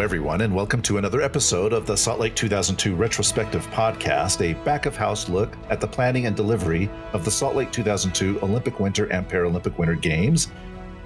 Everyone, and welcome to another episode of the Salt Lake 2002 Retrospective Podcast, a back of house look at the planning and delivery of the Salt Lake 2002 Olympic Winter and Paralympic Winter Games.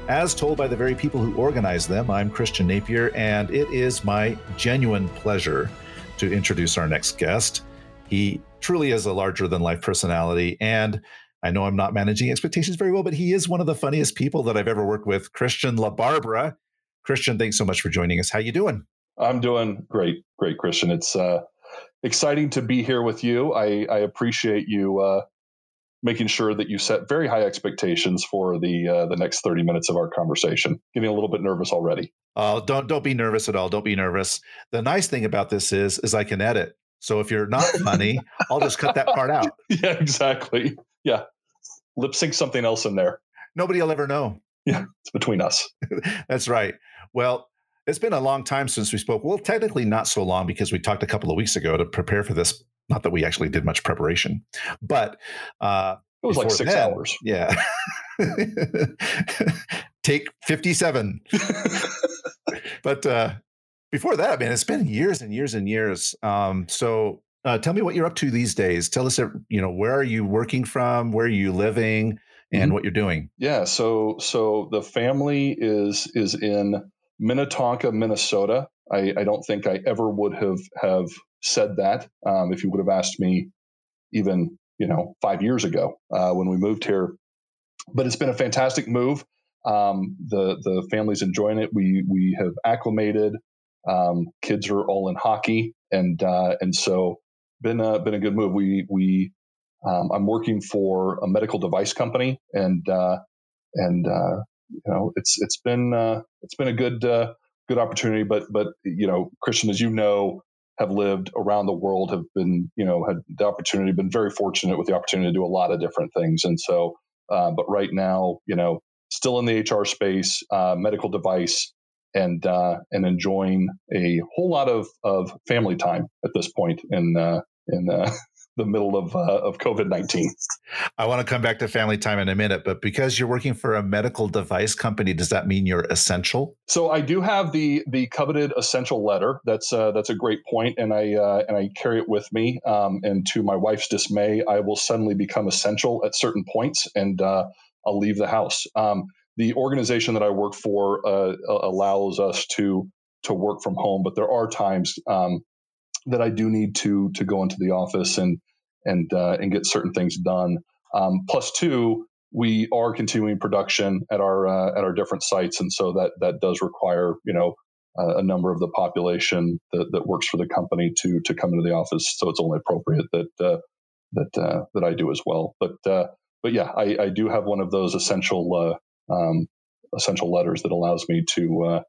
As told by the very people who organized them, I'm Christian Napier, and it is my genuine pleasure to introduce our next guest. He truly is a larger than life personality, and I know I'm not managing expectations very well, but he is one of the funniest people that I've ever worked with, Christian LaBarbera. Christian, thanks so much for joining us. How you doing? I'm doing great, great, Christian. It's uh, exciting to be here with you. I, I appreciate you uh, making sure that you set very high expectations for the uh, the next 30 minutes of our conversation. Getting a little bit nervous already. Oh, don't don't be nervous at all. Don't be nervous. The nice thing about this is is I can edit. So if you're not funny, I'll just cut that part out. Yeah, exactly. Yeah, lip sync something else in there. Nobody will ever know. Yeah, it's between us. That's right. Well, it's been a long time since we spoke. Well, technically not so long because we talked a couple of weeks ago to prepare for this. Not that we actually did much preparation, but uh, it was like six then, hours. Yeah. Take 57. but uh, before that, man, it's been years and years and years. Um, so uh, tell me what you're up to these days. Tell us, you know, where are you working from? Where are you living? And mm-hmm. what you're doing? Yeah, so so the family is is in Minnetonka, Minnesota. I, I don't think I ever would have have said that um, if you would have asked me even you know five years ago uh, when we moved here. But it's been a fantastic move. Um, the the family's enjoying it. We we have acclimated. Um, kids are all in hockey, and uh, and so been a been a good move. We we um, I'm working for a medical device company, and uh, and uh, you know it's it's been uh, it's been a good uh, good opportunity. But but you know, Christian, as you know, have lived around the world, have been you know had the opportunity, been very fortunate with the opportunity to do a lot of different things. And so, uh, but right now, you know, still in the HR space, uh, medical device. And uh, and enjoying a whole lot of, of family time at this point in uh in the middle of uh, of COVID nineteen. I want to come back to family time in a minute, but because you're working for a medical device company, does that mean you're essential? So I do have the the coveted essential letter. That's uh, that's a great point, and I uh, and I carry it with me. Um, and to my wife's dismay, I will suddenly become essential at certain points, and uh, I'll leave the house. Um, the organization that I work for uh, allows us to to work from home, but there are times um, that I do need to to go into the office and and uh, and get certain things done. Um, plus two, we are continuing production at our uh, at our different sites, and so that that does require you know uh, a number of the population that, that works for the company to to come into the office. So it's only appropriate that uh, that uh, that I do as well. But uh, but yeah, I, I do have one of those essential um, essential letters that allows me to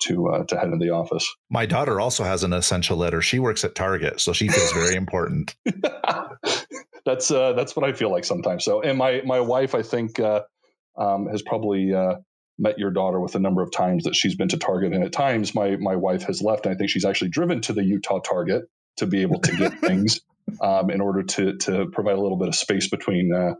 to uh, to head into the office. My daughter also has an essential letter. She works at Target, so she feels very important. that's uh, that's what I feel like sometimes. So, and my my wife, I think, uh, um, has probably uh, met your daughter with a number of times that she's been to Target, and at times my my wife has left, and I think she's actually driven to the Utah Target to be able to get things um, in order to to provide a little bit of space between uh,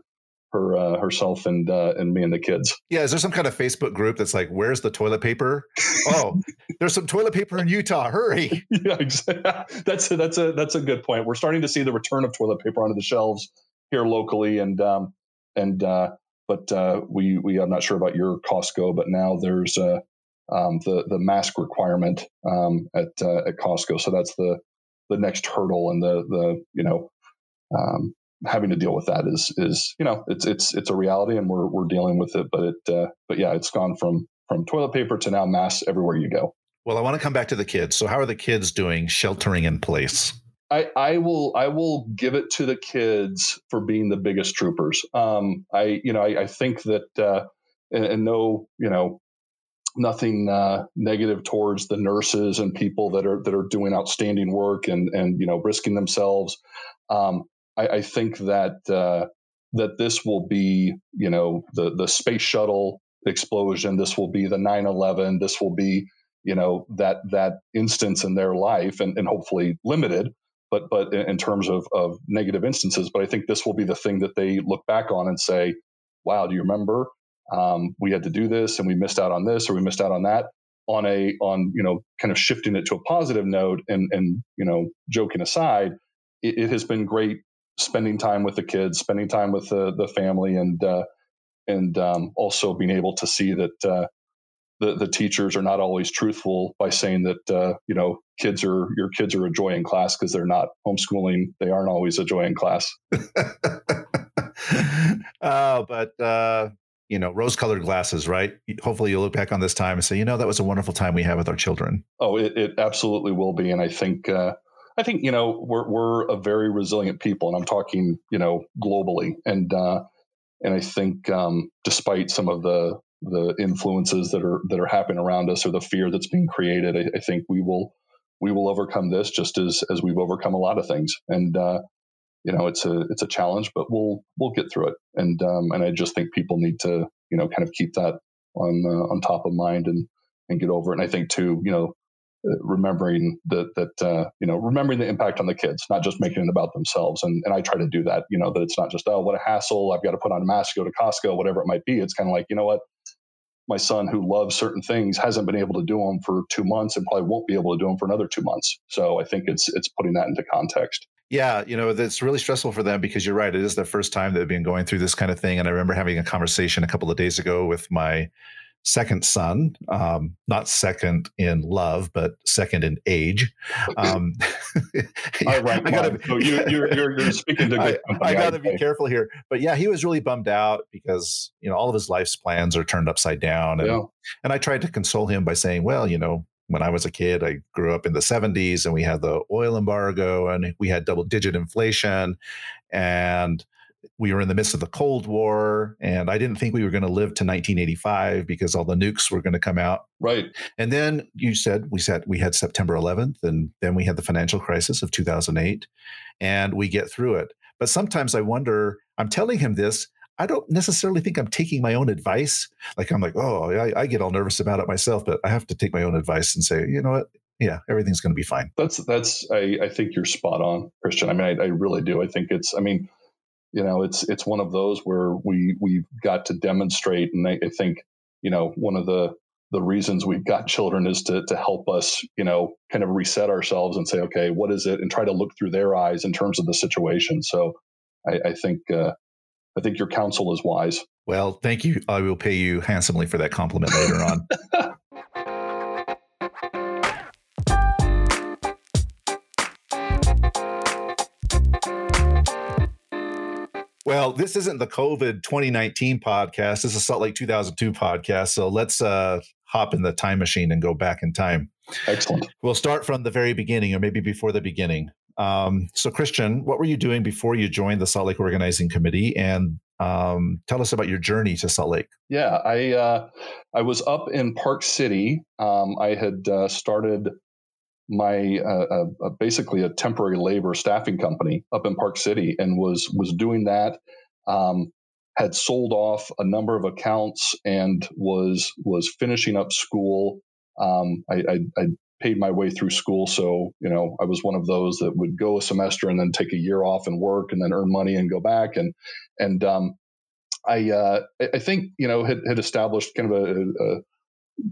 her uh, herself and uh, and me and the kids. Yeah, is there some kind of Facebook group that's like, "Where's the toilet paper?" oh, there's some toilet paper in Utah. Hurry! yeah, exactly. that's a, that's a that's a good point. We're starting to see the return of toilet paper onto the shelves here locally, and um, and uh, but uh, we we I'm not sure about your Costco, but now there's uh, um, the the mask requirement um, at uh, at Costco. So that's the the next hurdle, and the the you know um, having to deal with that is is you know it's it's it's a reality and we're we're dealing with it but it uh, but yeah it's gone from from toilet paper to now masks everywhere you go well i want to come back to the kids so how are the kids doing sheltering in place I, I will I will give it to the kids for being the biggest troopers. Um, I you know I, I think that uh, and, and, no you know nothing uh, negative towards the nurses and people that are that are doing outstanding work and and you know risking themselves. Um, I, I think that uh, that this will be, you know, the the space shuttle explosion. This will be the 9/11. This will be, you know, that that instance in their life, and, and hopefully limited, but but in terms of of negative instances. But I think this will be the thing that they look back on and say, "Wow, do you remember? Um, we had to do this, and we missed out on this, or we missed out on that." on a on you know kind of shifting it to a positive note and and you know joking aside, it, it has been great spending time with the kids, spending time with the the family, and uh, and um, also being able to see that uh, the the teachers are not always truthful by saying that uh, you know kids are your kids are a joy in class because they're not homeschooling. They aren't always a joy in class. oh, but uh, you know, rose-colored glasses, right? Hopefully, you'll look back on this time and say, you know, that was a wonderful time we had with our children. Oh, it, it absolutely will be, and I think. Uh, I think you know we're we're a very resilient people, and I'm talking you know globally, and uh, and I think um, despite some of the the influences that are that are happening around us or the fear that's being created, I, I think we will we will overcome this just as as we've overcome a lot of things. And uh, you know, it's a it's a challenge, but we'll we'll get through it. And um, and I just think people need to you know kind of keep that on uh, on top of mind and and get over it. And I think too, you know, remembering that that uh, you know remembering the impact on the kids, not just making it about themselves. And and I try to do that. You know that it's not just oh what a hassle. I've got to put on a mask, go to Costco, whatever it might be. It's kind of like you know what my son who loves certain things hasn't been able to do them for two months and probably won't be able to do them for another two months. So I think it's it's putting that into context. Yeah, you know, it's really stressful for them because you're right. It is the first time they've been going through this kind of thing. And I remember having a conversation a couple of days ago with my second son, um, not second in love, but second in age. Um, I gotta, so you, you're, you're, you're, speaking to I, I got to be careful here, but yeah, he was really bummed out because you know all of his life's plans are turned upside down, and yeah. and I tried to console him by saying, well, you know. When I was a kid, I grew up in the 70s and we had the oil embargo and we had double digit inflation. And we were in the midst of the Cold War, and I didn't think we were going to live to 1985 because all the nukes were going to come out. Right. And then you said we said we had September 11th, and then we had the financial crisis of 2008, and we get through it. But sometimes I wonder. I'm telling him this. I don't necessarily think I'm taking my own advice. Like I'm like, oh, I, I get all nervous about it myself, but I have to take my own advice and say, you know what, yeah, everything's going to be fine. That's that's. I, I think you're spot on, Christian. I mean, I, I, really do. I think it's. I mean, you know, it's it's one of those where we we've got to demonstrate, and I, I think you know one of the the reasons we've got children is to to help us, you know, kind of reset ourselves and say, okay, what is it, and try to look through their eyes in terms of the situation. So, I, I think uh, I think your counsel is wise. Well, thank you. I will pay you handsomely for that compliment later on. Well, this isn't the COVID 2019 podcast. This is Salt Lake 2002 podcast. So let's uh, hop in the time machine and go back in time. Excellent. We'll start from the very beginning, or maybe before the beginning. Um, so, Christian, what were you doing before you joined the Salt Lake Organizing Committee? And um, tell us about your journey to Salt Lake. Yeah, I uh, I was up in Park City. Um, I had uh, started my uh, uh, uh, basically a temporary labor staffing company up in Park City and was was doing that. Um, had sold off a number of accounts and was was finishing up school. Um, I, I, I, paid my way through school, so you know I was one of those that would go a semester and then take a year off and work and then earn money and go back and and um, I uh, I think you know had, had established kind of a, a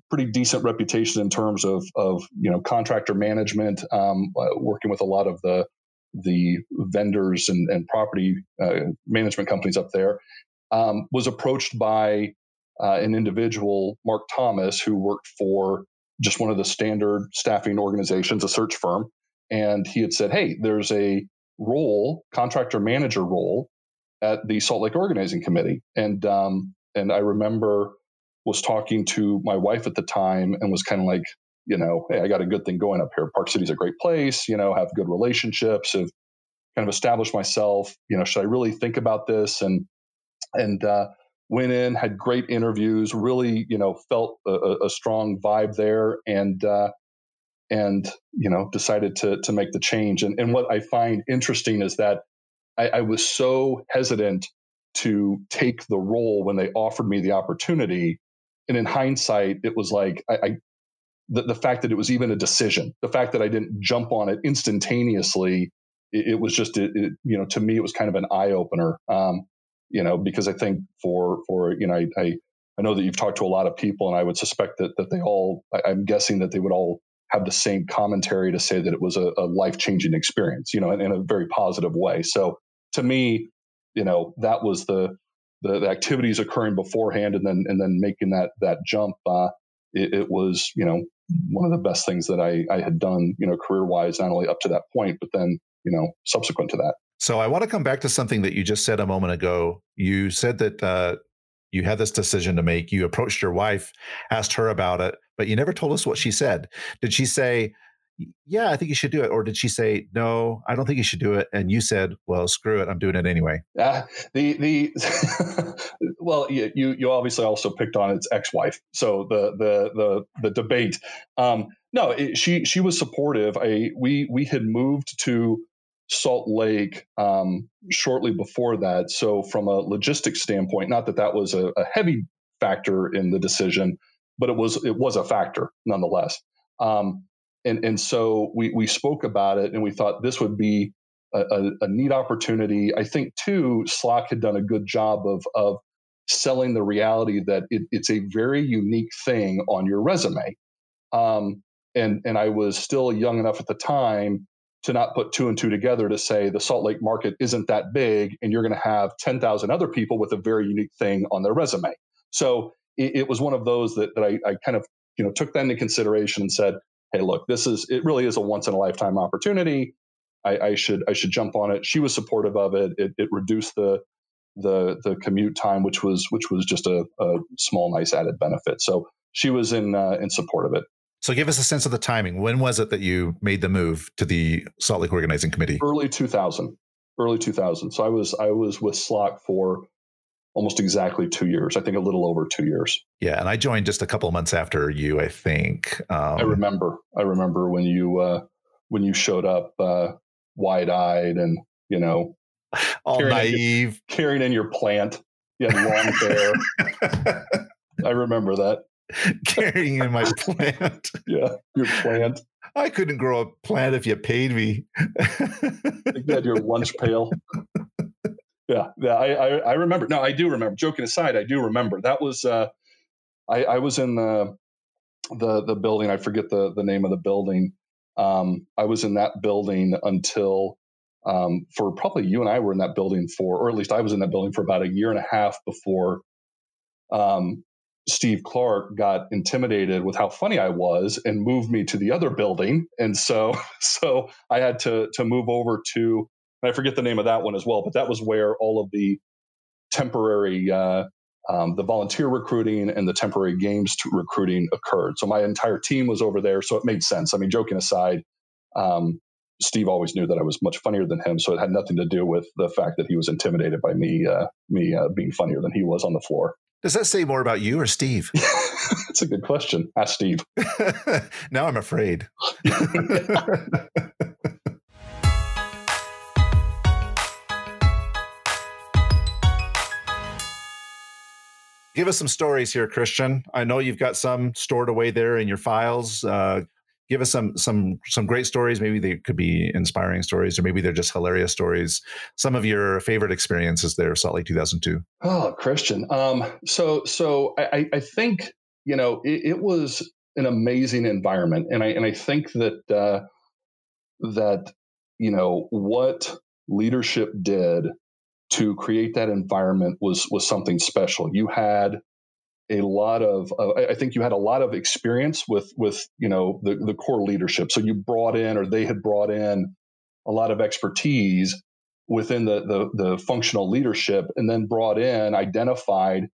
pretty decent reputation in terms of of you know contractor management, um, uh, working with a lot of the the vendors and, and property uh, management companies up there. Um, was approached by uh, an individual, Mark Thomas, who worked for just one of the standard staffing organizations, a search firm, and he had said, "Hey, there's a role, contractor manager role, at the Salt Lake Organizing Committee," and um, and I remember was talking to my wife at the time and was kind of like, you know, hey, I got a good thing going up here. Park City's a great place, you know, have good relationships, have kind of established myself. You know, should I really think about this? And and uh, went in, had great interviews, really, you know, felt a, a strong vibe there, and uh, and you know, decided to to make the change. And and what I find interesting is that I, I was so hesitant to take the role when they offered me the opportunity and in hindsight, it was like I, I the, the fact that it was even a decision, the fact that I didn't jump on it instantaneously, it, it was just it, it, you know to me it was kind of an eye opener. Um, you know, because I think for for you know I, I I know that you've talked to a lot of people, and I would suspect that that they all. I, am guessing that they would all have the same commentary to say that it was a, a life changing experience, you know, in, in, a very positive way. So to me, you know, that was the, the, the activities occurring beforehand, and then and then making that that jump. Uh, it, it, was you know one of the best things that I, I had done, you know, career wise, not only up to that point, but then you know subsequent to that. So I want to come back to something that you just said a moment ago. You said that uh, you had this decision to make. You approached your wife, asked her about it, but you never told us what she said. Did she say, yeah, I think you should do it. Or did she say, no, I don't think you should do it? And you said, well, screw it. I'm doing it anyway. Uh, the, the, well, you, you obviously also picked on its ex-wife. So the, the, the, the debate, um, no, it, she, she was supportive. I, we, we had moved to Salt Lake um, shortly before that. So from a logistics standpoint, not that that was a, a heavy factor in the decision, but it was, it was a factor nonetheless. Um, and and so we we spoke about it and we thought this would be a, a, a neat opportunity. I think too, SLOC had done a good job of of selling the reality that it, it's a very unique thing on your resume. Um, and and I was still young enough at the time to not put two and two together to say the Salt Lake market isn't that big, and you're going to have ten thousand other people with a very unique thing on their resume. So it, it was one of those that that I, I kind of you know took that into consideration and said, hey, look, this is it really is a once in a lifetime opportunity. I, I, should I should jump on it. She was supportive of it. It, it reduced the the the commute time, which was which was just a, a small, nice added benefit. So she was in uh, in support of it. So give us a sense of the timing. When was it that you made the move to the Salt Lake Organizing Committee? Early 2000. Early 2000. So I was I was with SLOC for almost exactly two years. I think a little over two years. Yeah, and I joined just a couple months after you. I think. Um, I remember. I remember when you uh, when you showed up, uh, wide eyed, and you know, all carrying naive, in your, carrying in your plant. You had long hair. I remember that. Carrying in my plant. yeah, your plant. I couldn't grow a plant if you paid me. you had your lunch pail yeah, yeah. I, I, I remember. No, I do remember. Joking aside, I do remember. That was uh, I, I was in the the the building. I forget the the name of the building. Um, I was in that building until um, for probably you and I were in that building for, or at least I was in that building for about a year and a half before um, Steve Clark got intimidated with how funny I was and moved me to the other building. And so, so I had to to move over to I forget the name of that one as well, but that was where all of the temporary, uh, um, the volunteer recruiting and the temporary games recruiting occurred. So my entire team was over there, so it made sense. I mean, joking aside, um, Steve always knew that I was much funnier than him, so it had nothing to do with the fact that he was intimidated by me, uh, me uh, being funnier than he was on the floor. Does that say more about you or Steve? That's a good question. Ask Steve. now I'm afraid. give us some stories here, Christian. I know you've got some stored away there in your files. Uh, give us some some some great stories. Maybe they could be inspiring stories, or maybe they're just hilarious stories. Some of your favorite experiences there, Salt Lake 2002. Oh, Christian. Um, so so I, I think you know it, it, was an amazing environment, and I and I think that uh, that you know what leadership did to create that environment was was something special. You had a lot of uh, I think you had a lot of experience with with you know the the core leadership. So you brought in or they had brought in a lot of expertise within the the, the functional leadership, and then brought in identified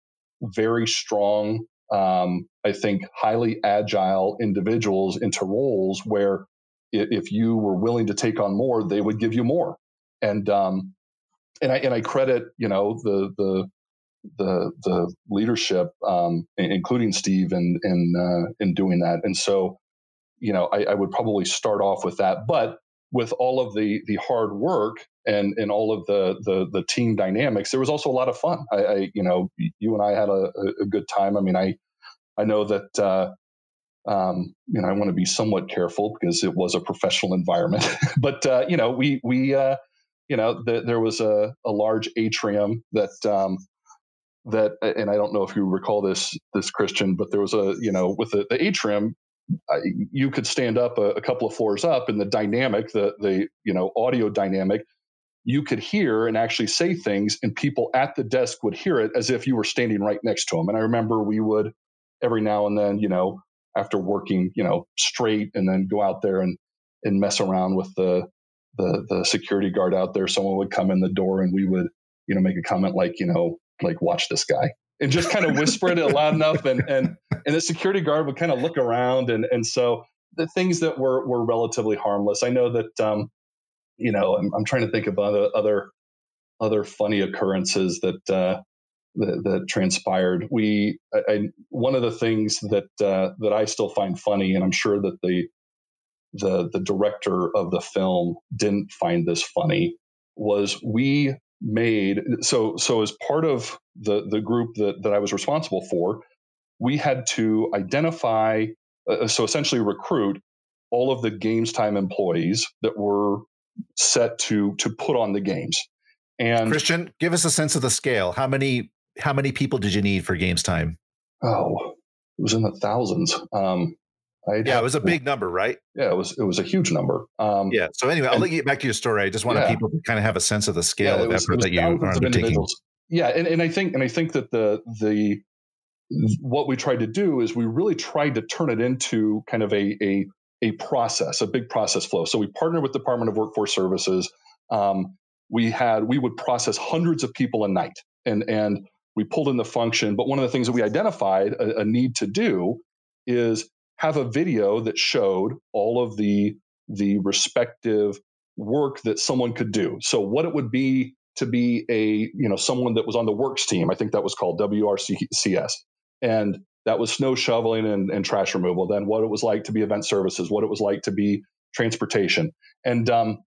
very strong, um, I think, highly agile individuals into roles where if you were willing to take on more, they would give you more. And um, and I and I credit you know the the the the leadership, um, including Steve, in in uh, in doing that. And so, you know, I, I, would probably start off with that. But with all of the the hard work and and all of the the the team dynamics, there was also a lot of fun. I, I you know, you and I had a, a, good time. I mean, I I know that. Uh, um, you know, I want to be somewhat careful because it was a professional environment. but uh, you know, we we uh, you know, the, there was a, a large atrium that um, that, and I don't know if you recall this, this Christian, but there was a, you know, with the, the atrium, you could stand up a, a, couple of floors up and the dynamic, the, the, you know, audio dynamic, you could hear and actually say things and people at the desk would hear it as if you were standing right next to them. And I remember we would every now and then, you know, after working, you know, straight and then go out there and, and mess around with the, the, the security guard out there. Someone would come in the door and we would, you know, make a comment like, you know, like watch this guy and just kind of whisper it loud enough. And, and, and the security guard would kind of look around. And, and so the things that were, were relatively harmless. I know that, um, you know, I'm, I'm trying to think of other, other, other funny occurrences that, uh, that, that, transpired. We, I, I, one of the things that uh, that I still find funny, and I'm sure that the the the director of the film didn't find this funny, was we made so so as part of the the group that that I was responsible for, we had to identify uh, so essentially recruit all of the games time employees that were set to to put on the games. And Christian, give us a sense of the scale. How many how many people did you need for games time? Oh, it was in the thousands. Um, I'd yeah, it was a big number, right? Yeah, it was. It was a huge number. Um, yeah. So anyway, I'll let you get back to your story. I just wanted yeah. people to kind of have a sense of the scale yeah, of was, effort that you are undertaking. Yeah, and, and I think and I think that the the what we tried to do is we really tried to turn it into kind of a a a process, a big process flow. So we partnered with Department of Workforce Services. Um, we had we would process hundreds of people a night, and and we pulled in the function. But one of the things that we identified a, a need to do is have a video that showed all of the the respective work that someone could do. So what it would be to be a you know someone that was on the works team. I think that was called WRCS, and that was snow shoveling and, and trash removal. Then what it was like to be event services, what it was like to be transportation, and um,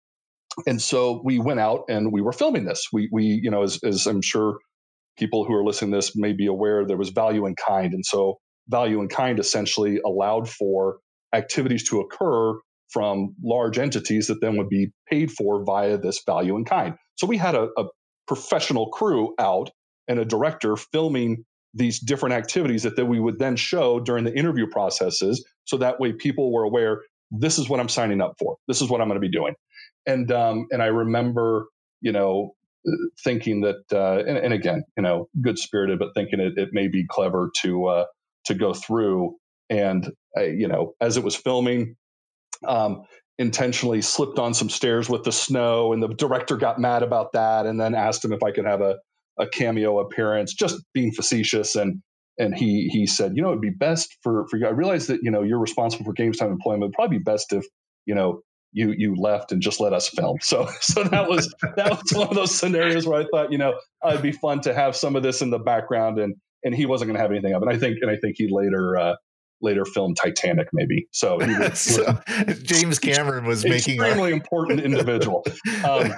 and so we went out and we were filming this. We we you know as as I'm sure people who are listening to this may be aware, there was value in kind, and so value in kind essentially allowed for activities to occur from large entities that then would be paid for via this value in kind. So we had a, a professional crew out and a director filming these different activities that, that we would then show during the interview processes so that way people were aware this is what i'm signing up for this is what i'm going to be doing and um, and i remember you know thinking that uh, and, and, again you know good spirited but thinking it, it may be clever to uh, to go through. And I, you know, as it was filming, um, intentionally slipped on some stairs with the snow, and the director got mad about that, and then asked him if I could have a a cameo appearance, just being facetious. And and he he said, you know, it'd be best for for you. I realize that you know you're responsible for games time employment. It'd probably be best if you know you you left and just let us film. So so that was that was one of those scenarios where I thought, you know, it'd be fun to have some of this in the background and and he wasn't going to have anything of it. And I think, and I think he later, uh, later filmed Titanic, maybe. So, was, so James Cameron was making extremely important individual. Um,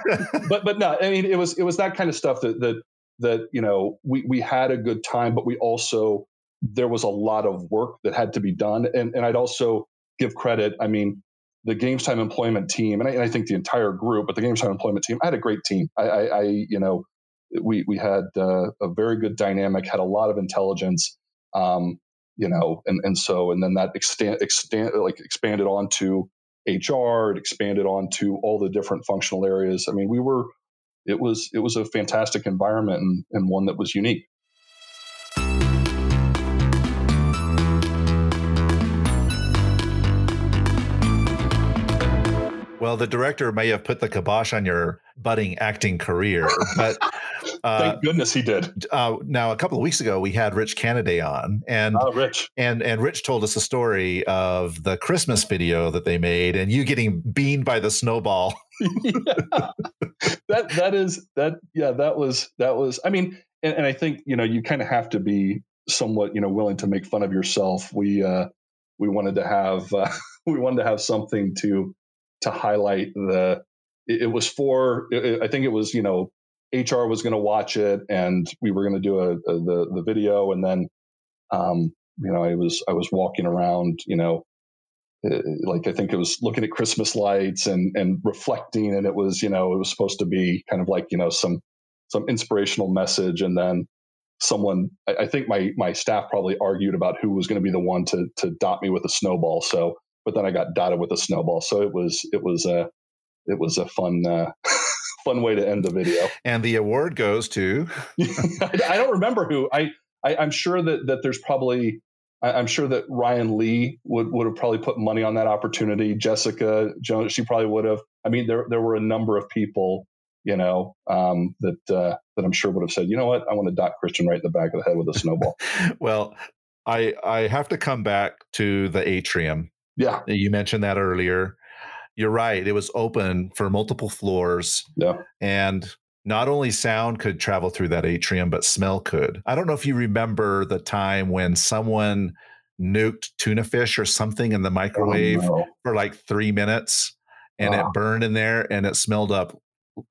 but, but no, I mean, it was, it was that kind of stuff that, that, that, you know, we, we had a good time, but we also, there was a lot of work that had to be done. And, and I'd also give credit. I mean, the Games Time Employment team, and I, and I think the entire group, but the Games Time Employment team, I had a great team. I, I, I you know, we we had uh, a very good dynamic, had a lot of intelligence, um, you know, and and so and then that extend extend like expanded onto HR, it expanded onto all the different functional areas. I mean, we were it was it was a fantastic environment and, and one that was unique. Well, the director may have put the kibosh on your budding acting career, but uh, thank goodness he did. Uh, now, a couple of weeks ago, we had Rich Canaday on, and oh, Rich and and Rich told us a story of the Christmas video that they made, and you getting beamed by the snowball. yeah. That that is that yeah that was that was I mean, and, and I think you know you kind of have to be somewhat you know willing to make fun of yourself. We uh, we wanted to have uh, we wanted to have something to to highlight the it, it was for it, i think it was you know hr was going to watch it and we were going to do a, a, the the video and then um you know i was i was walking around you know like i think it was looking at christmas lights and and reflecting and it was you know it was supposed to be kind of like you know some some inspirational message and then someone I, I, think my my staff probably argued about who was going to be the one to to dot me with a snowball. So, but then I got dotted with a snowball. So it was it was a it was a fun uh, fun way to end the video. And the award goes to I, don't remember who. I, I am sure that that there's probably I, am sure that Ryan Lee would would have probably put money on that opportunity. Jessica Jones, she probably would have. I mean, there there were a number of people you know, um, that uh, that I'm sure would have said, you know what, I want to dot Christian right in the back of the head with a snowball. well, I I have to come back to the atrium. Yeah, you mentioned that earlier. You're right; it was open for multiple floors. Yeah, and not only sound could travel through that atrium, but smell could. I don't know if you remember the time when someone nuked tuna fish or something in the oh, microwave oh, no. for like three minutes and it burned in there and it smelled up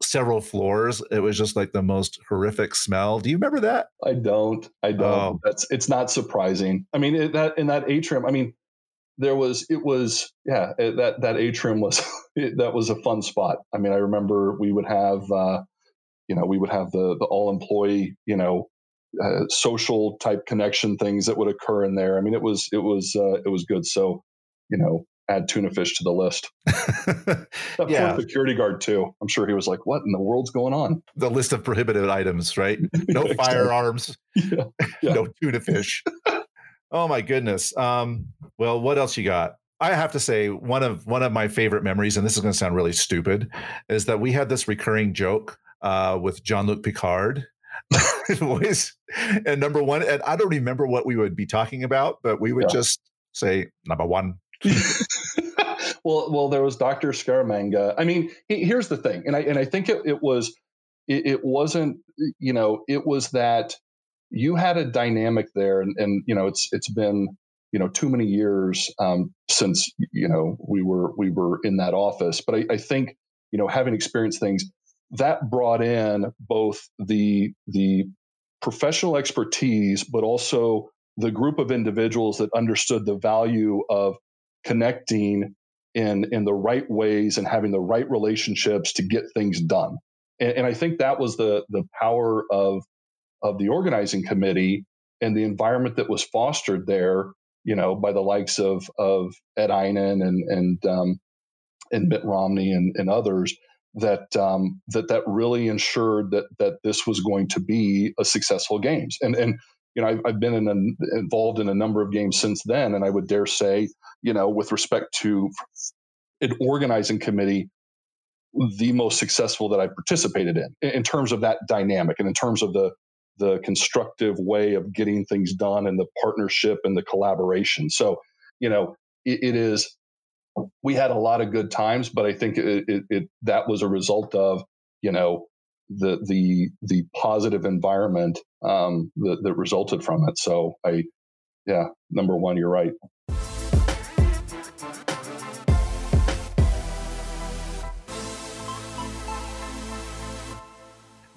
several floors. It was just like the most horrific smell. Do you remember that? I don't. I don't. Oh. That's it's not surprising. I mean, it, that in that atrium. I mean, there was it was yeah that that atrium was it, that was a fun spot. I mean, I remember we would have uh, you know we would have the the all employee you know uh, social type connection things that would occur in there. I mean, it was it was uh, it was good. So you know add tuna fish to the list. yeah. security guard too. I'm sure he was like, "What in the world's going on?" The list of prohibited items, right? No firearms, yeah. Yeah. no tuna fish. Oh my goodness. Um, well, what else you got? I have to say one of one of my favorite memories, and this is going to sound really stupid, is that we had this recurring joke uh, with Jean Luc Picard. Always, and number one, and I don't remember what we would be talking about, but we would yeah. just say number one, well, well, there was Doctor Scaramanga. I mean, here's the thing, and I and I think it, it was it, it, wasn't you know it was that you had a dynamic there, and, and you know it's it's been you know too many years um, since you know we were we were in that office, but I, I think you know having experienced things that brought in both the the professional expertise, but also the group of individuals that understood the value of connecting in in the right ways and having the right relationships to get things done. And, and I think that was the the power of of the organizing committee and the environment that was fostered there. You know, by the likes of of Ed Eynon and and um, and Mitt Romney and, and others that um, that that really ensured that that this was going to be a successful games. And and you know, I've, I've been in involved in a number of games since then, and I would dare say, you know, with respect to an organizing committee, the most successful that I participated in, in terms of that dynamic and in terms of the the constructive way of getting things done and the partnership and the collaboration. So, you know, it, it is. We had a lot of good times, but I think it, it, it that was a result of you know the the the positive environment um, that, that resulted from it. So I, yeah, number one, you're right.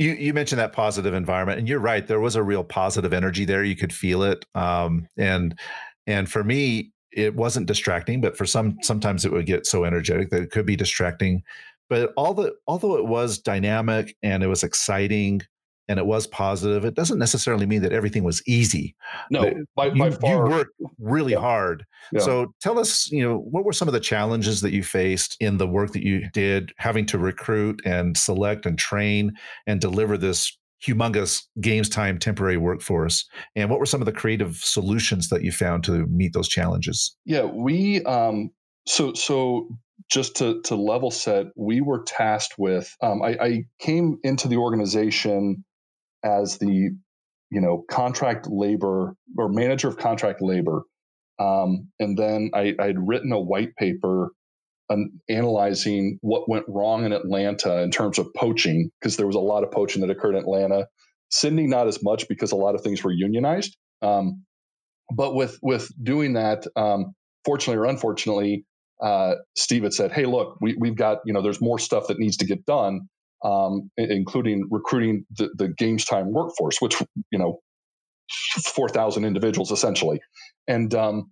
You, you mentioned that positive environment, and you're right. There was a real positive energy there. You could feel it, um, and and for me, it wasn't distracting. But for some, sometimes it would get so energetic that it could be distracting but all the although it was dynamic and it was exciting and it was positive, it doesn't necessarily mean that everything was easy. No, by, you, by far, you worked really yeah. hard. Yeah. So tell us, you know, what were some of the challenges that you faced in the work that you did, having to recruit and select and train and deliver this humongous games time temporary workforce and what were some of the creative solutions that you found to meet those challenges yeah we um so so just to, to level set, we were tasked with. Um, I, I, came into the organization as the, you know, contract labor or manager of contract labor, um, and then I, I'd written a white paper analyzing what went wrong in Atlanta in terms of poaching, because there was a lot of poaching that occurred in Atlanta. Sydney, not as much because a lot of things were unionized. Um, but with with doing that, um, fortunately or unfortunately, uh, Steve had said, "Hey, look, we, we, have got you know, there's more stuff that needs to get done, um, including recruiting the, the games time workforce, which you know, four thousand individuals essentially, and um,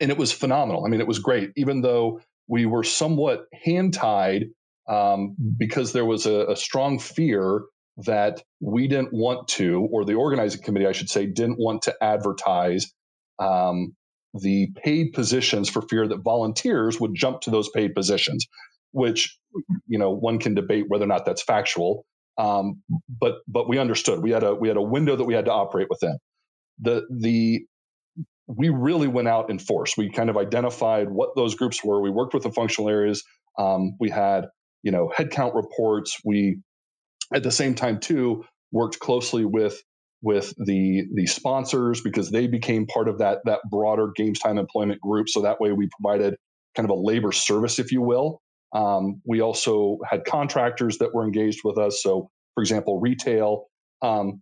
and it was phenomenal. I mean, it was great, even though we were somewhat hand tied um, because there was a, a strong fear that we didn't want to, or the organizing committee, I should say, didn't want to advertise um, the paid positions for fear that volunteers would jump to those paid positions, which you know one can debate whether or not that's factual. Um, but but we understood we had a we had a window that we had to operate within. The the we really went out in force. We kind of identified what those groups were. We worked with the functional areas. Um, we had you know headcount reports. We at the same time too worked closely with with the the sponsors because they became part of that that broader games time employment group so that way we provided kind of a labor service if you will um, we also had contractors that were engaged with us so for example retail um,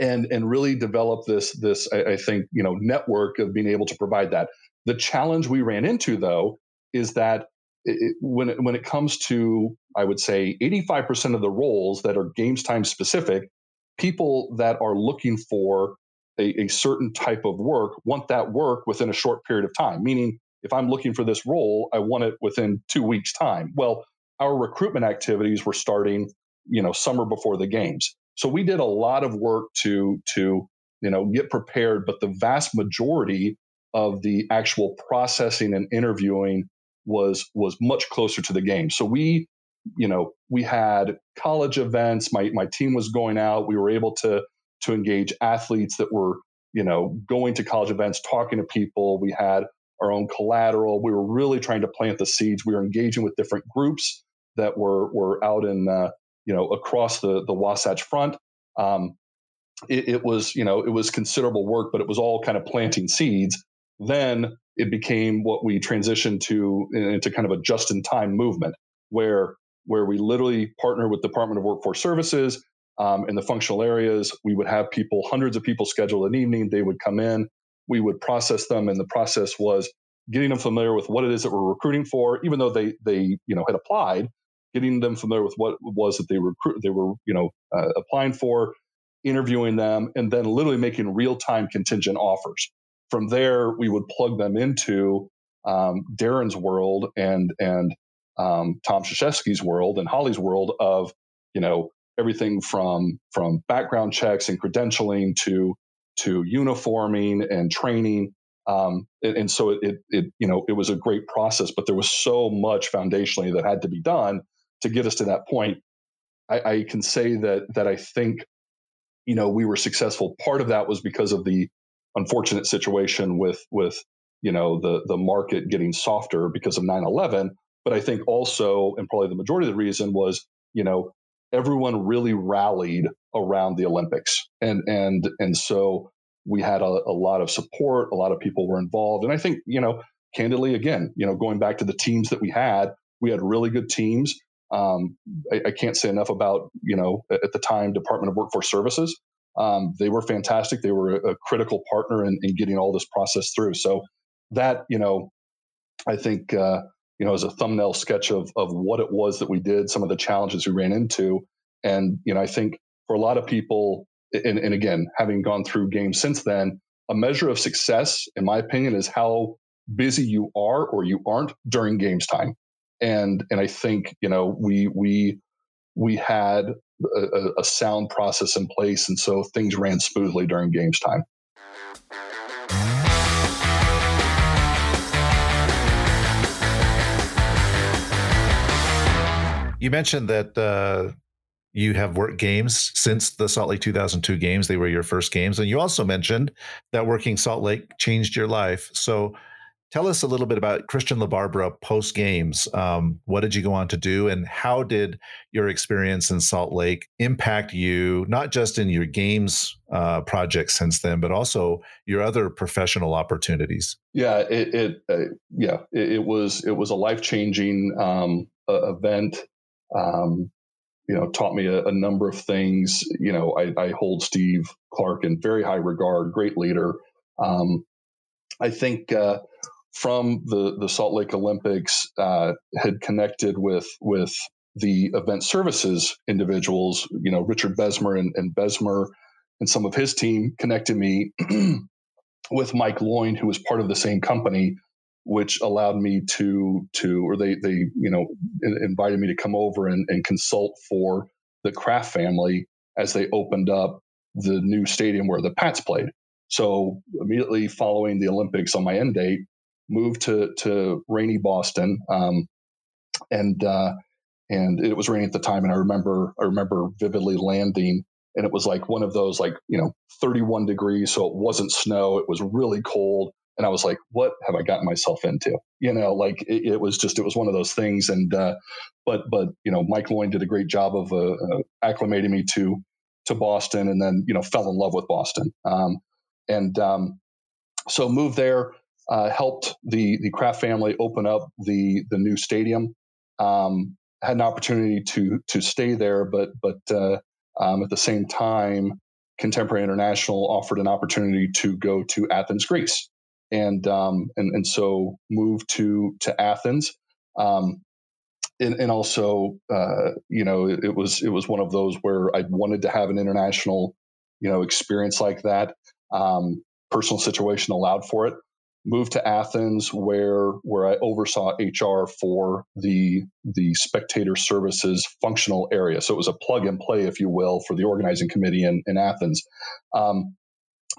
and and really develop this this I, I think you know network of being able to provide that the challenge we ran into though is that it, when it, when it comes to I would say 85% of the roles that are games time specific, people that are looking for a, a, certain type of work want that work within a short period of time. Meaning, if I'm looking for this role, I want it within two weeks' time. Well, our recruitment activities were starting, you know, summer before the games. So we did a lot of work to to you know get prepared, but the vast majority of the actual processing and interviewing was was much closer to the game. So we, you know, we had college events. My my team was going out. We were able to to engage athletes that were, you know, going to college events, talking to people. We had our own collateral. We were really trying to plant the seeds. We were engaging with different groups that were were out in uh, you know across the the Wasatch Front. Um, it, it, was you know it was considerable work, but it was all kind of planting seeds. Then it became what we transitioned to into kind of a just in time movement where where we literally partner with Department of Workforce Services um, in the functional areas. We would have people, hundreds of people scheduled an evening. They would come in. We would process them, and the process was getting them familiar with what it is that we're recruiting for, even though they they you know had applied. Getting them familiar with what it was that they recruit they were you know uh, applying for, interviewing them, and then literally making real time contingent offers from there we would plug them into um, Darren's world and and um, Tom Krzyzewski's world and Holly's world of you know everything from from background checks and credentialing to to uniforming and training. Um, and, and, so it, it, you know, it was a great process, but there was so much foundationally that had to be done to get us to that point. I, I can say that that I think, you know, we were successful. Part of that was because of the unfortunate situation with with you know the the market getting softer because of 9-11 but i think also and probably the majority of the reason was you know everyone really rallied around the olympics and and and so we had a, a lot of support a lot of people were involved and i think you know candidly again you know going back to the teams that we had we had really good teams um, I, I, can't say enough about you know at the time department of workforce services um, they were fantastic. They were a, a critical partner in, in, getting all this process through. So that, you know, I think, uh, you know, as a thumbnail sketch of, of what it was that we did, some of the challenges we ran into. And, you know, I think for a lot of people, and, and again, having gone through games since then, a measure of success, in my opinion, is how busy you are or you aren't during games time. And and I think, you know, we we we had a, a sound process in place, and so things ran smoothly during games time. You mentioned that uh, you have worked games since the Salt Lake 2002 games. They were your first games. And you also mentioned that working Salt Lake changed your life. So, Tell us a little bit about Christian LaBarbera post games. Um, what did you go on to do, and how did your experience in Salt Lake impact you, not just in your games uh, projects since then, but also your other professional opportunities? Yeah, it, it uh, yeah, it, it, was it was a life changing um, event. Um, you know, taught me a, a, number of things. You know, I, I, hold Steve Clark in very high regard, great leader. Um, I think uh, from the the Salt Lake Olympics uh, had connected with with the event services individuals. You know, Richard Besmer and, and Besmer and some of his team connected me with Mike Loyne, who was part of the same company, which allowed me to to or they they you know invited me to come over and, and consult for the Kraft family as they opened up the new stadium where the Pats played. So immediately following the Olympics on my end date, moved to to rainy Boston, um, and uh, and it was raining at the time. And I remember I remember vividly landing, and it was like one of those like you know 31 degrees, so it wasn't snow. It was really cold, and I was like, "What have I gotten myself into?" You know, like it, it was just it was one of those things. And uh, but but you know, Mike Loynd did a great job of uh, uh acclimating me to to Boston, and then you know fell in love with Boston. Um, and um, so moved there. Uh, helped the the Kraft family open up the the new stadium. Um, had an opportunity to to stay there, but but uh, um, at the same time, Contemporary International offered an opportunity to go to Athens, Greece, and um, and and so moved to to Athens. Um, and, and, also, uh, you know, it, it, was it was one of those where I wanted to have an international, you know, experience like that. Um, personal situation allowed for it. Moved to Athens, where where I oversaw HR for the the spectator services functional area. So it was a plug and play, if you will, for the organizing committee in, in Athens. Um,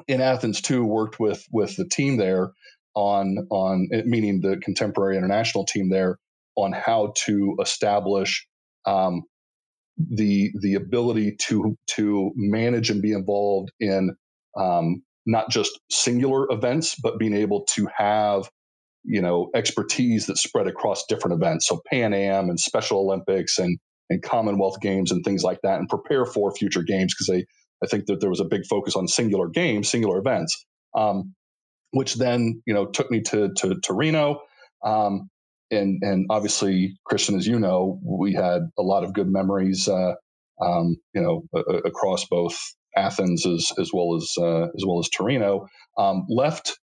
in Athens, too, worked with with the team there on on meaning the contemporary international team there on how to establish um, the the ability to to manage and be involved in um, not just singular events, but being able to have you know expertise that spread across different events. So Pan Am and Special Olympics and and Commonwealth Games and things like that, and prepare for future games because they I think that there was a big focus on singular games, singular events, um, which then you know took me to to, to Reno. Um, and and obviously, Christian, as you know, we had a lot of good memories, uh, um, you know, across both Athens as as well as uh, as well as Torino. Um, left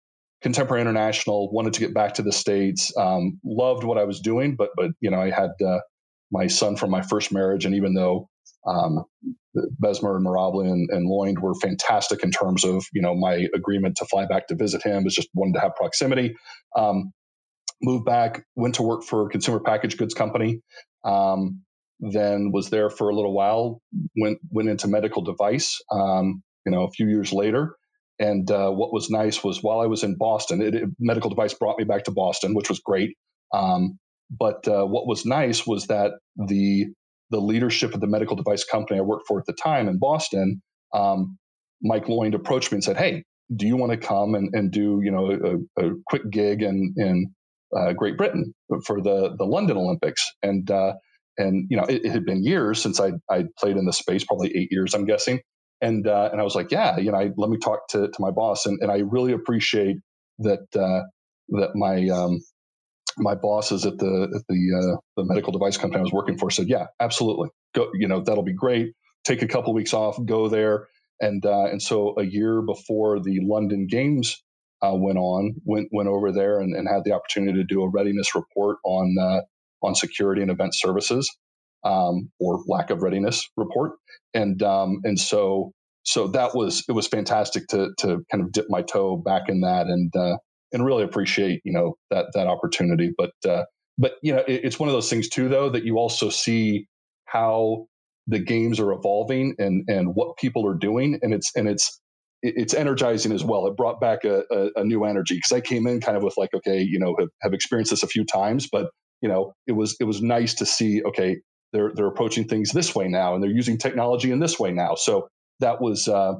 Contemporary International, wanted to get back to the states. Um, loved what I was doing, but but you know I had uh, my son from my first marriage, and even though um, Besmer and Mirabile and, and Loynd were fantastic in terms of you know my agreement to fly back to visit him, was just wanted to have proximity. Um, moved back, went to work for a consumer packaged goods company. Um, then was there for a little while, went went into medical device, um, you know, a few years later. And uh, what was nice was while I was in Boston, it, it, medical device brought me back to Boston, which was great. Um, but uh, what was nice was that the the leadership of the medical device company I worked for at the time in Boston, um, Mike Loynd approached me and said, "Hey, do you want to come and, and do you know a, a quick gig in in uh, Great Britain for the the London Olympics?" And uh, and you know it, it, had been years since I I played in the space, probably eight years, I'm guessing. And uh, and I was like, yeah, you know, I, let me talk to, to my boss, and, and I really appreciate that uh, that my um, my bosses at the at the uh, the medical device company I was working for said, yeah, absolutely, go, you know, that'll be great. Take a couple weeks off, go there, and uh, and so a year before the London Games uh, went on, went went over there and, and, had the opportunity to do a readiness report on uh, on security and event services, um, or lack of readiness report, and um, and so so that was it was fantastic to to kind of dip my toe back in that and uh, and really appreciate you know that that opportunity. But uh, but you know it, it's one of those things too though that you also see how the games are evolving and and what people are doing and it's and it's it's energizing as well. It brought back a, a, a new energy because I came in kind of with like, okay, you know, have, have experienced this a few times, but you know, it was it was nice to see. Okay, they're they're approaching things this way now, and they're using technology in this way now. So that was uh,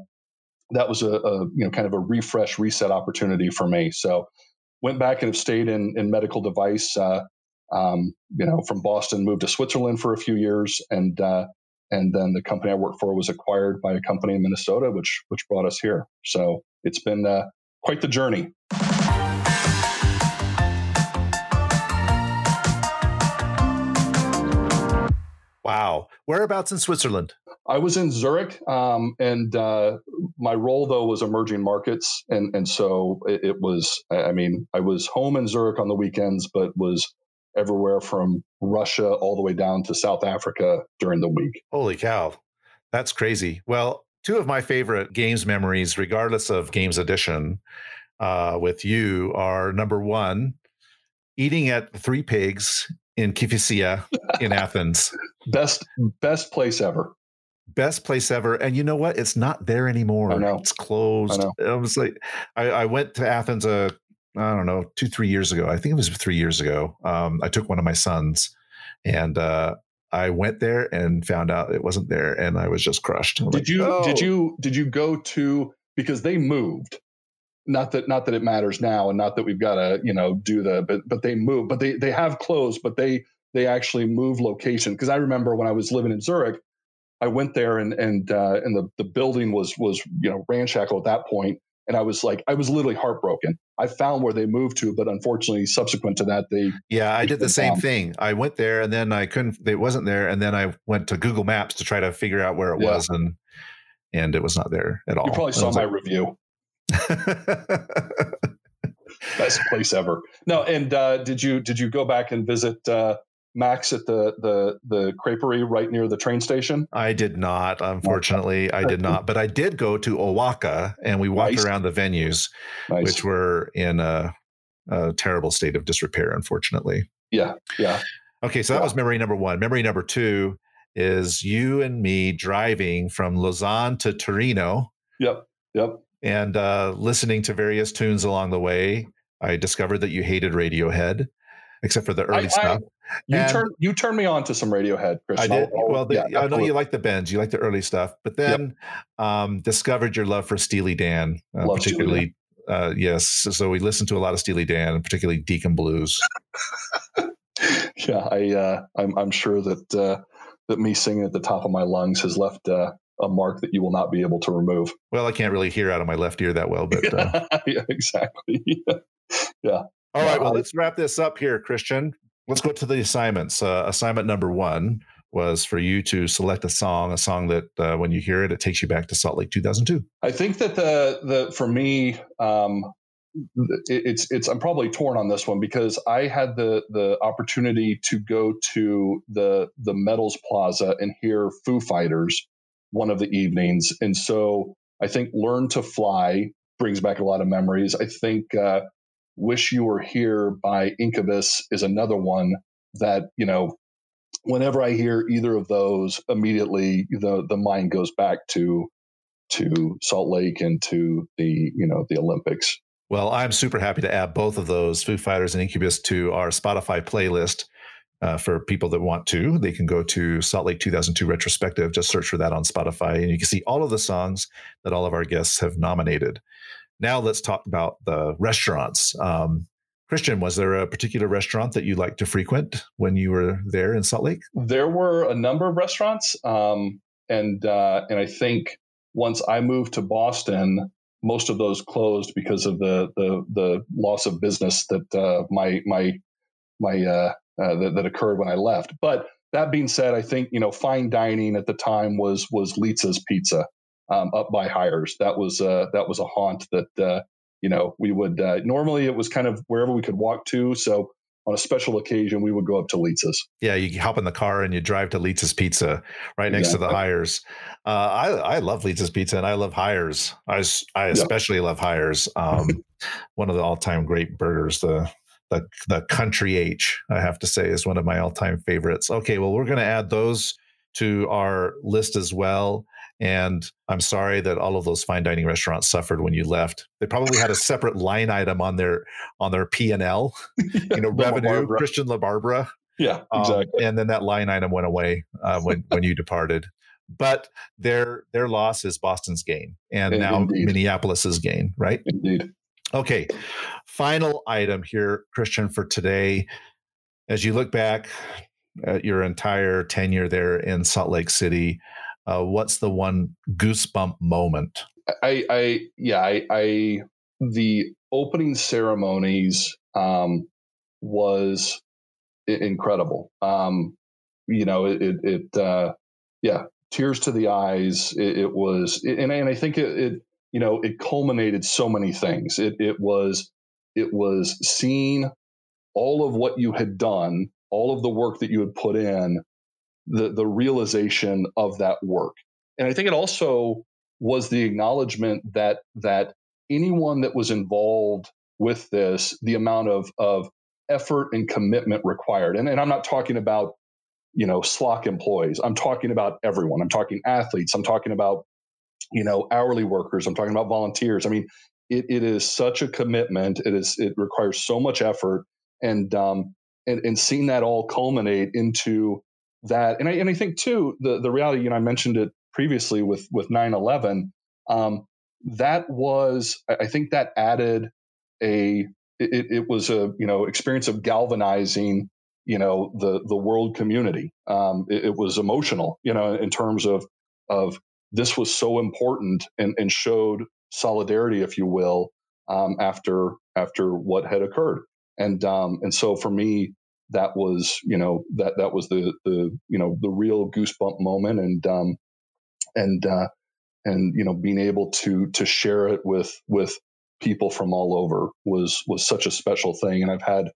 that was a, a, you know kind of a refresh reset opportunity for me. So went back and have stayed in in medical device. Uh, um, you know, from Boston, moved to Switzerland for a few years, and uh, and then the company I worked for was acquired by a company in Minnesota, which which brought us here. So it's been uh, quite the journey. Wow. Whereabouts in Switzerland? I was in Zurich, um, and uh, my role though was emerging markets, and and so it, it, was. I mean, I was home in Zurich on the weekends, but was everywhere from Russia all the way down to South Africa during the week. Holy cow, that's crazy. Well, two of my favorite games memories, regardless of games edition, uh, with you are number one, eating at Three Pigs in Kifisia in Athens. Best best place ever. Best place ever. And you know what? It's not there anymore. I know. It's closed. I know. I was like, I, I went to Athens a, I don't know, two, three years ago. I think it was three years ago. Um, I took one of my sons and uh, I went there and found out it wasn't there, and I was just crushed. I'm Did like, you did "Oh." you did you go to because they moved? Not that not that it matters now, and not that we've got to you know do the but but they moved, but they they have closed, but they they actually moved location because I remember when I was living in Zurich, I went there and and uh, and the the building was was you know ramshackle at that point, and I was like I was literally heartbroken. I found where they moved to, but unfortunately, subsequent to that, they Yeah, I did the same thing. I went there and then I couldn't. It wasn't there, and then I went to Google Maps to try to figure out where it Yeah. was, and and it was not there at all. you probably saw my review. best place ever. No, and uh, did you did you go back and visit uh, Max at the the the creperie right near the train station? I did not, unfortunately. I did not, but I did go to OAKA and we walked Nice. around the venues, Nice. which were in a, a terrible state of disrepair, unfortunately. yeah, yeah. Okay, so that Yeah. was memory number one. Memory number two is you and me driving from Lausanne to Torino Yep. Yep. and uh, listening to various tunes along the way. I discovered that you hated Radiohead, except for the early I- I- stuff. You And- turn you turned me on to some Radiohead, I Christian. did. I'll- well, the, yeah, I know you like the Bends, you like the early stuff, but then um, discovered your love for Steely Dan, uh, particularly. Uh, yes, so we listened to a lot of Steely Dan, particularly Deacon Blues. yeah, I uh, I'm I'm sure that uh, that me singing at the top of my lungs has left uh, a mark that you will not be able to remove. Well, I can't really hear out of my left ear that well, but uh, yeah, exactly. Yeah. All right. Well, let's wrap this up here, Christian. Let's go to the assignments. Uh, assignment number one was for you to select a song, a song that uh, when you hear it, it takes you back to Salt Lake 2002. I think that the the for me, um, it, it's it's I'm probably torn on this one because I had the the opportunity to go to the the Medals Plaza and hear Foo Fighters one of the evenings, and so I think "Learn to Fly" brings back a lot of memories. I think uh, "Wish You Were Here" by Incubus is another one that you know. Whenever I hear either of those, immediately the the mind goes back to to Salt Lake and to the you know the Olympics. Well, I'm super happy to add both of those, Foo Fighters and Incubus, to our Spotify playlist. Uh, for people that want to, they can go to Salt Lake 2002 retrospective. Just search for that on Spotify, and you can see all of the songs that all of our guests have nominated. Now, let's talk about the restaurants. Um, Christian, was there a particular restaurant that you like to frequent when you were there in Salt Lake? There were a number of restaurants, um, and uh, and I think once I moved to Boston, most of those closed because of the the, the loss of business that uh, my my my uh, uh, that, that occurred when I left. But that being said, I think you know fine dining at the time was was Litza's Pizza um, up by Hires. That was uh, that was a haunt that uh, you know we would uh, normally it was kind of wherever we could walk to. So on a special occasion, we would go up to Litza's. Yeah, you hop in the car and you drive to Litza's Pizza right next to the Hires. Uh, I I love Litza's Pizza and I love Hires. I I especially love Hires. Um, one of the all time great burgers. The the the Country H I have to say is one of my all time favorites. Okay, well we're going to add those to our list as well. And I'm sorry that all of those fine dining restaurants suffered when you left. They probably had a separate line item on their on their P and L, you know, revenue. Barbara. Christian La Barbara. Yeah, Um, exactly. and then that line item went away uh, when when you departed. But their their loss is Boston's gain, and In- now indeed. Minneapolis's gain. Right? Indeed. Okay. Final item here, Christian, for today. As you look back at your entire tenure there in Salt Lake City, uh, what's the one goosebump moment? I, I yeah, I, I the opening ceremonies um, was incredible. Um, you know, it, it, it uh, yeah, tears to the eyes. It, it was, and, and I think it, it, you know, it culminated so many things. It, it was, it was seeing all of what you had done, all of the work that you had put in, the the realization of that work, and I think it also was the acknowledgement that that anyone that was involved with this, the amount of of effort and commitment required, and, and I'm not talking about you know SLOC employees. I'm talking about everyone. I'm talking athletes. I'm talking about you know hourly workers. I'm talking about volunteers. I mean, it, it is such a commitment. It is it requires so much effort, and um, and and seeing that all culminate into that, and I and I think too the the reality. You know, I mentioned it previously with with 9/11. Um, that was I think that added a it, it was a you know experience of galvanizing you know the the world community. Um, it, it, was emotional, you know, in terms of of this was so important and, and showed solidarity, if you will, um, after after what had occurred. And um, and so for me, that was you know that that was the the you know the real goosebump moment, and um, and uh, and you know being able to to share it with with people from all over was was such a special thing. And I've had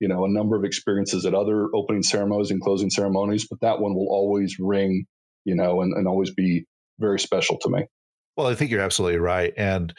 you know a number of experiences at other opening ceremonies and closing ceremonies, but that one will always ring, you know, and, and always be very special to me. Well, I think you're absolutely right. And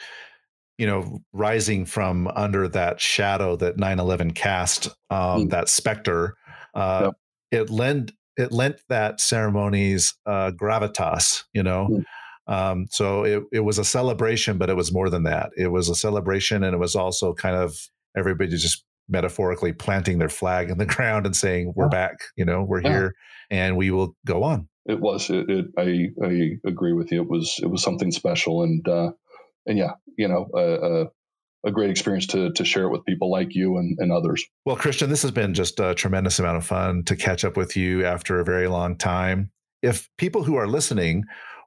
you know, rising from under that shadow that 9/11 cast, um, mm. that specter, uh, yep. it lent it lent that ceremonies uh, gravitas. You know, mm. Um, so it, it was a celebration, but it was more than that. It was a celebration, and it was also kind of everybody just metaphorically planting their flag in the ground and saying, "We're yeah. back. You know, we're yeah. here, and we will go on." It was. It, it, I I agree with you. It was it was something special, and uh, and yeah, you know, a, a great experience to to share it with people like you and, and others. Well, Christian, this has been just a tremendous amount of fun to catch up with you after a very long time. If people who are listening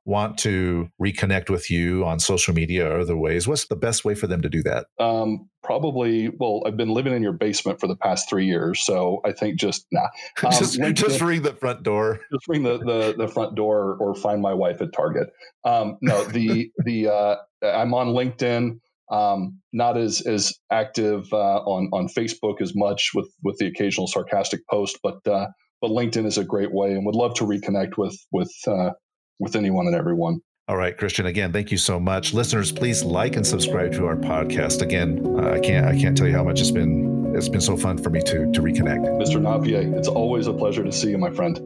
want to reconnect with you on social media or other ways, what's the best way for them to do that? Um, probably, well, I've been living in your basement for the past three years. So I think just, nah. Um, just, just ring the front door. Just ring the, the, the front door or find my wife at Target. Um, no, the, the, uh, I'm on LinkedIn. Um, not as as active uh, on on Facebook as much with with the occasional sarcastic post, but uh, but LinkedIn is a great way, and would love to reconnect with with uh, with anyone and everyone. All right, Christian. Again, thank you so much, listeners. Please like and subscribe to our podcast. Again, uh, I can't I can't tell you how much it's been it's been so fun for me to to reconnect. Mr. Napier, it's always a pleasure to see you, my friend.